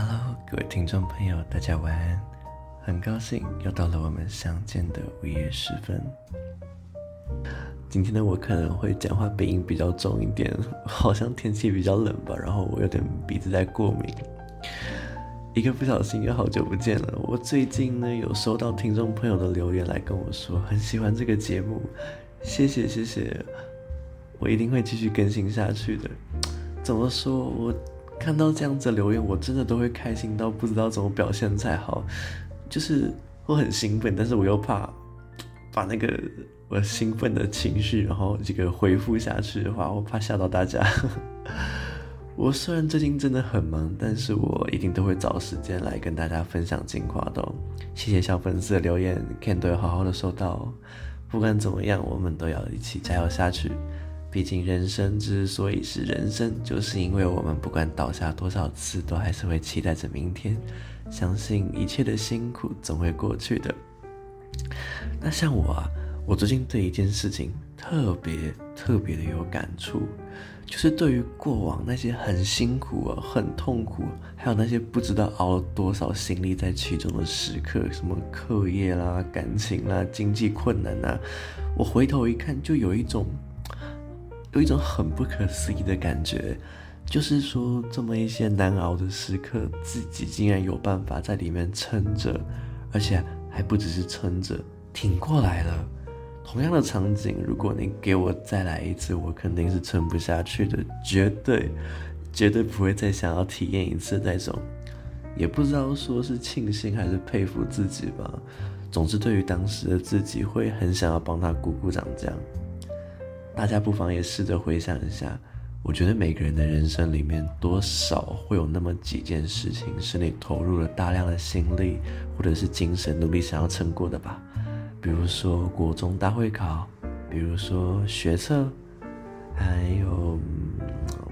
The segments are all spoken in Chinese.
Hello，各位听众朋友，大家晚安。很高兴又到了我们相见的午夜时分。今天的我可能会讲话鼻音比较重一点，好像天气比较冷吧，然后我有点鼻子在过敏。一个不小心又好久不见了。我最近呢有收到听众朋友的留言来跟我说很喜欢这个节目，谢谢谢谢，我一定会继续更新下去的。怎么说我？看到这样子的留言，我真的都会开心到不知道怎么表现才好。就是我很兴奋，但是我又怕把那个我兴奋的情绪，然后这个回复下去的话，我怕吓到大家。我虽然最近真的很忙，但是我一定都会找时间来跟大家分享精华的。谢谢小粉丝的留言，Ken 都有好好的收到。不管怎么样，我们都要一起加油下去。毕竟人生之所以是人生，就是因为我们不管倒下多少次，都还是会期待着明天，相信一切的辛苦总会过去的。那像我啊，我最近对一件事情特别特别的有感触，就是对于过往那些很辛苦啊、很痛苦，还有那些不知道熬了多少心力在其中的时刻，什么课业啦、感情啦、经济困难啊，我回头一看，就有一种。有一种很不可思议的感觉，就是说，这么一些难熬的时刻，自己竟然有办法在里面撑着，而且还不只是撑着，挺过来了。同样的场景，如果你给我再来一次，我肯定是撑不下去的，绝对，绝对不会再想要体验一次那种。也不知道说是庆幸还是佩服自己吧。总之，对于当时的自己，会很想要帮他鼓鼓掌，这样。大家不妨也试着回想一下，我觉得每个人的人生里面，多少会有那么几件事情是你投入了大量的心力或者是精神努力想要撑过的吧。比如说国中大会考，比如说学测，还有，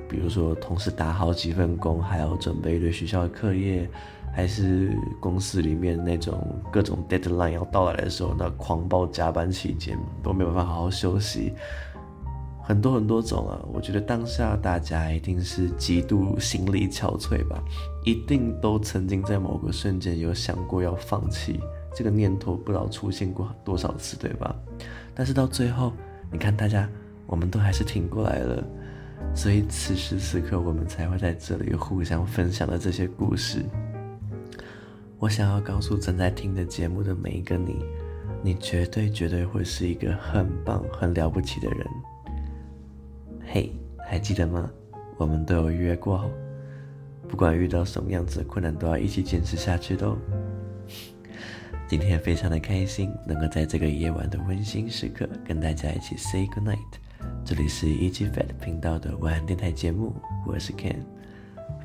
比如说同时打好几份工，还要准备一堆学校的课业，还是公司里面那种各种 deadline 要到来的时候，那狂暴加班期间都没有办法好好休息。很多很多种啊，我觉得当下大家一定是极度心力憔悴吧，一定都曾经在某个瞬间有想过要放弃这个念头，不知道出现过多少次，对吧？但是到最后，你看大家，我们都还是挺过来了，所以此时此刻我们才会在这里互相分享的这些故事。我想要告诉正在听的节目的每一个你，你绝对绝对会是一个很棒、很了不起的人。嘿，还记得吗？我们都有约过，不管遇到什么样子的困难，都要一起坚持下去的哦。今天非常的开心，能够在这个夜晚的温馨时刻跟大家一起 say good night。这里是 EG Fat 频道的晚安电台节目，我是 Ken，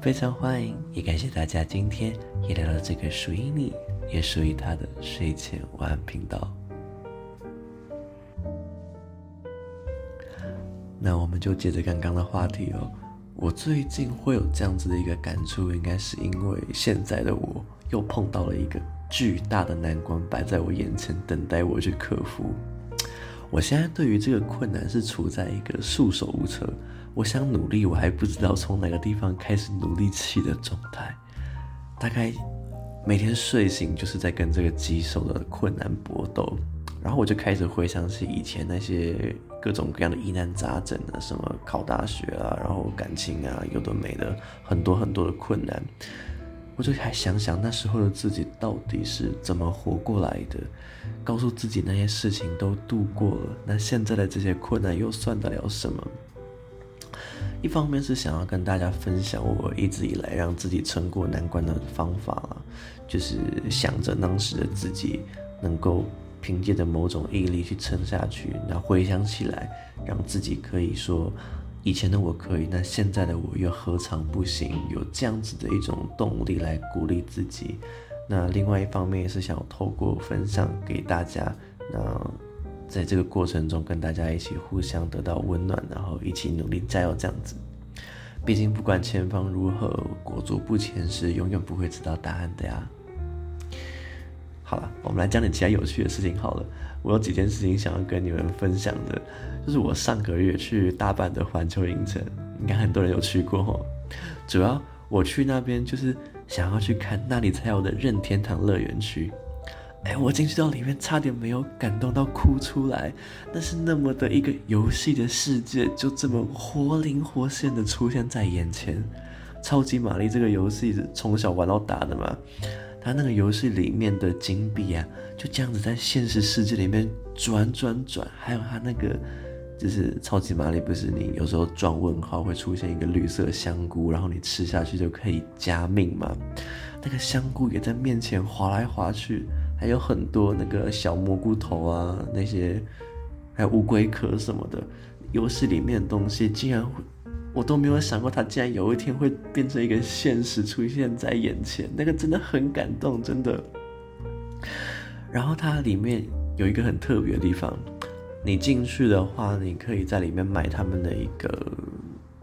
非常欢迎，也感谢大家今天也来到这个属于你，也属于他的睡前晚安频道。那我们就接着刚刚的话题哦。我最近会有这样子的一个感触，应该是因为现在的我又碰到了一个巨大的难关摆在我眼前，等待我去克服。我现在对于这个困难是处在一个束手无策，我想努力，我还不知道从哪个地方开始努力起的状态。大概每天睡醒就是在跟这个棘手的困难搏斗。然后我就开始回想起以前那些各种各样的疑难杂症啊，什么考大学啊，然后感情啊，有的没的，很多很多的困难。我就还想想那时候的自己到底是怎么活过来的，告诉自己那些事情都度过了，那现在的这些困难又算得了什么？一方面是想要跟大家分享我一直以来让自己撑过难关的方法啦，就是想着当时的自己能够。凭借着某种毅力去撑下去，那回想起来，让自己可以说，以前的我可以，那现在的我又何尝不行？有这样子的一种动力来鼓励自己。那另外一方面也是想透过分享给大家，那在这个过程中跟大家一起互相得到温暖，然后一起努力加油这样子。毕竟不管前方如何，裹足不前是永远不会知道答案的呀。好了，我们来讲点其他有趣的事情好了。我有几件事情想要跟你们分享的，就是我上个月去大阪的环球影城，应该很多人有去过。主要我去那边就是想要去看那里才有的任天堂乐园区。哎，我进去到里面，差点没有感动到哭出来。那是那么的一个游戏的世界，就这么活灵活现的出现在眼前。超级玛丽这个游戏是从小玩到大的嘛，它那个游戏里面的金币啊，就这样子在现实世界里面转转转。还有它那个就是超级玛丽，不是你有时候撞问号会出现一个绿色香菇，然后你吃下去就可以加命嘛。那个香菇也在面前滑来滑去。还有很多那个小蘑菇头啊，那些还有乌龟壳什么的，游戏里面的东西竟然会，我都没有想过它竟然有一天会变成一个现实出现在眼前，那个真的很感动，真的。然后它里面有一个很特别的地方，你进去的话，你可以在里面买他们的一个。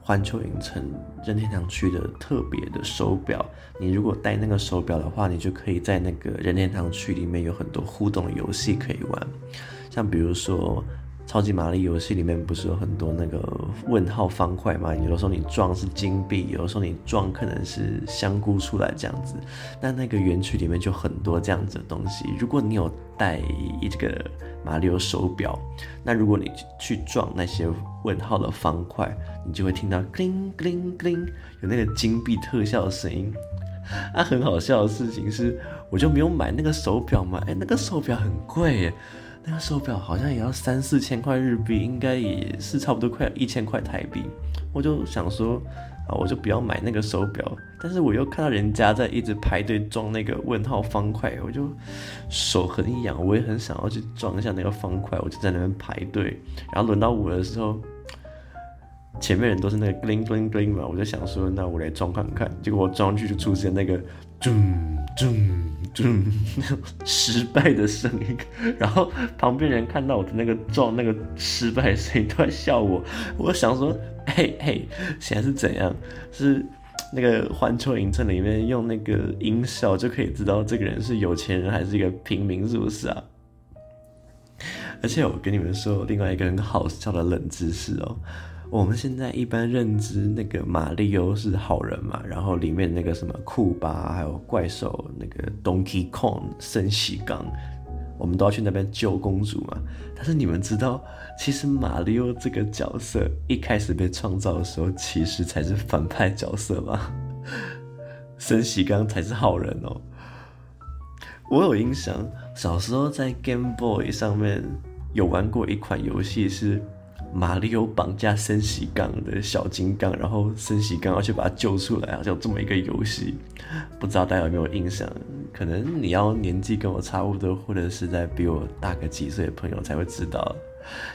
环球影城任天堂区的特别的手表，你如果戴那个手表的话，你就可以在那个任天堂区里面有很多互动游戏可以玩，像比如说。超级玛丽游戏里面不是有很多那个问号方块吗？有的时候你撞是金币，有的时候你撞可能是香菇出来这样子。那那个园区里面就很多这样子的东西。如果你有带一这个马里奥手表，那如果你去撞那些问号的方块，你就会听到 “cling cling cling” 有那个金币特效的声音。啊，很好笑的事情是，我就没有买那个手表嘛。哎，那个手表很贵耶。那个手表好像也要三四千块日币，应该也是差不多快一千块台币。我就想说，啊，我就不要买那个手表。但是我又看到人家在一直排队装那个问号方块，我就手很痒，我也很想要去装一下那个方块。我就在那边排队，然后轮到我的时候，前面人都是那个 bling bling bling 嘛，我就想说，那我来装看看。结果我装上去就出现那个咚咚。嗯，失败的声音，然后旁边人看到我的那个撞那个失败的声音，都在笑我。我想说，嘿嘿，现在是怎样？是那个环球影城里面用那个音效就可以知道这个人是有钱人还是一个平民，是不是啊？而且我跟你们说另外一个很好笑的冷知识哦。我们现在一般认知那个马里欧是好人嘛，然后里面那个什么库巴还有怪兽那个 Donkey Kong 森喜刚，我们都要去那边救公主嘛。但是你们知道，其实马里欧这个角色一开始被创造的时候，其实才是反派角色嘛，森喜刚才是好人哦。我有印象，小时候在 Game Boy 上面有玩过一款游戏是。马里奥绑架森喜刚的小金刚，然后森喜刚要去把他救出来，好像这么一个游戏，不知道大家有没有印象？可能你要年纪跟我差不多，或者是在比我大个几岁的朋友才会知道，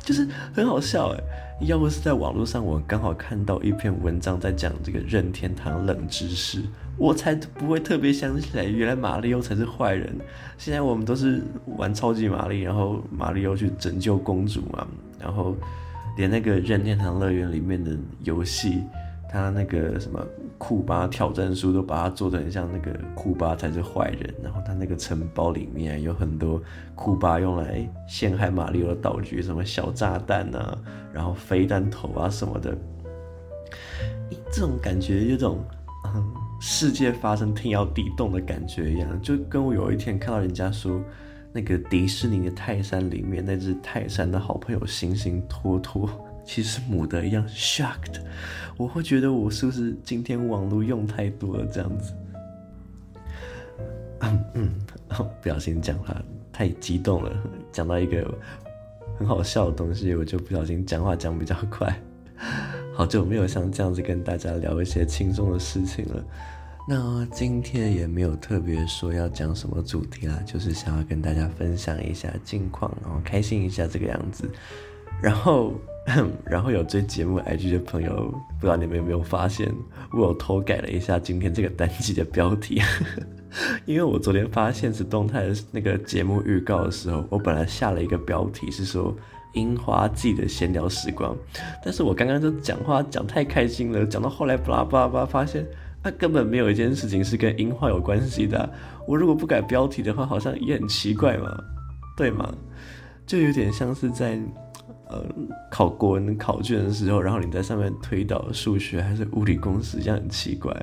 就是很好笑哎。要不是在网络上，我刚好看到一篇文章在讲这个任天堂冷知识，我才不会特别想起来，原来马里奥才是坏人。现在我们都是玩超级玛丽，然后马里奥去拯救公主嘛，然后。连那个任天堂乐园里面的游戏，他那个什么库巴挑战书都把它做的很像那个库巴才是坏人，然后他那个城堡里面有很多库巴用来陷害马里奥的道具，什么小炸弹啊，然后飞弹头啊什么的，这种感觉有种世界发生天摇地动的感觉一样，就跟我有一天看到人家说。那个迪士尼的泰山里面，那只泰山的好朋友星星托托，其实母的一样 shocked，我会觉得我是不是今天网络用太多了这样子？嗯嗯，不小心讲话太激动了，讲到一个很好笑的东西，我就不小心讲话讲比较快。好久没有像这样子跟大家聊一些轻松的事情了。那今天也没有特别说要讲什么主题啦，就是想要跟大家分享一下近况，然后开心一下这个样子。然后，然后有追节目 IG 的朋友，不知道你们有没有发现，我有偷改了一下今天这个单集的标题，因为我昨天发现是动态的那个节目预告的时候，我本来下了一个标题是说《樱花季的闲聊时光》，但是我刚刚就讲话讲太开心了，讲到后来巴拉巴拉巴拉发现。它根本没有一件事情是跟樱花有关系的。我如果不改标题的话，好像也很奇怪嘛，对吗？就有点像是在呃考国文考卷的时候，然后你在上面推导数学还是物理公式，这样很奇怪。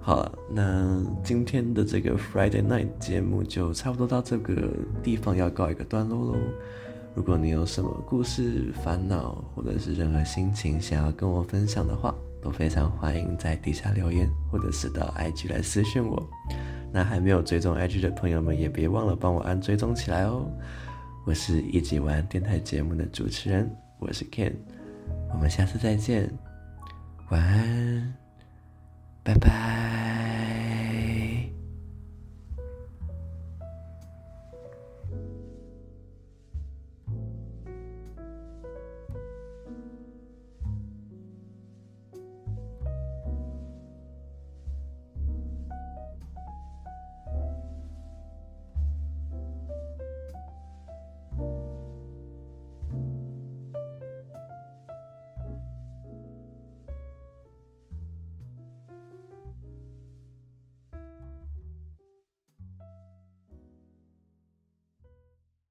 好，那今天的这个 Friday Night 节目就差不多到这个地方要告一个段落喽。如果你有什么故事、烦恼，或者是任何心情想要跟我分享的话，都非常欢迎在底下留言，或者是到 IG 来私信我。那还没有追踪 IG 的朋友们，也别忘了帮我按追踪起来哦。我是一起玩电台节目的主持人，我是 Ken，我们下次再见，晚安。拜拜。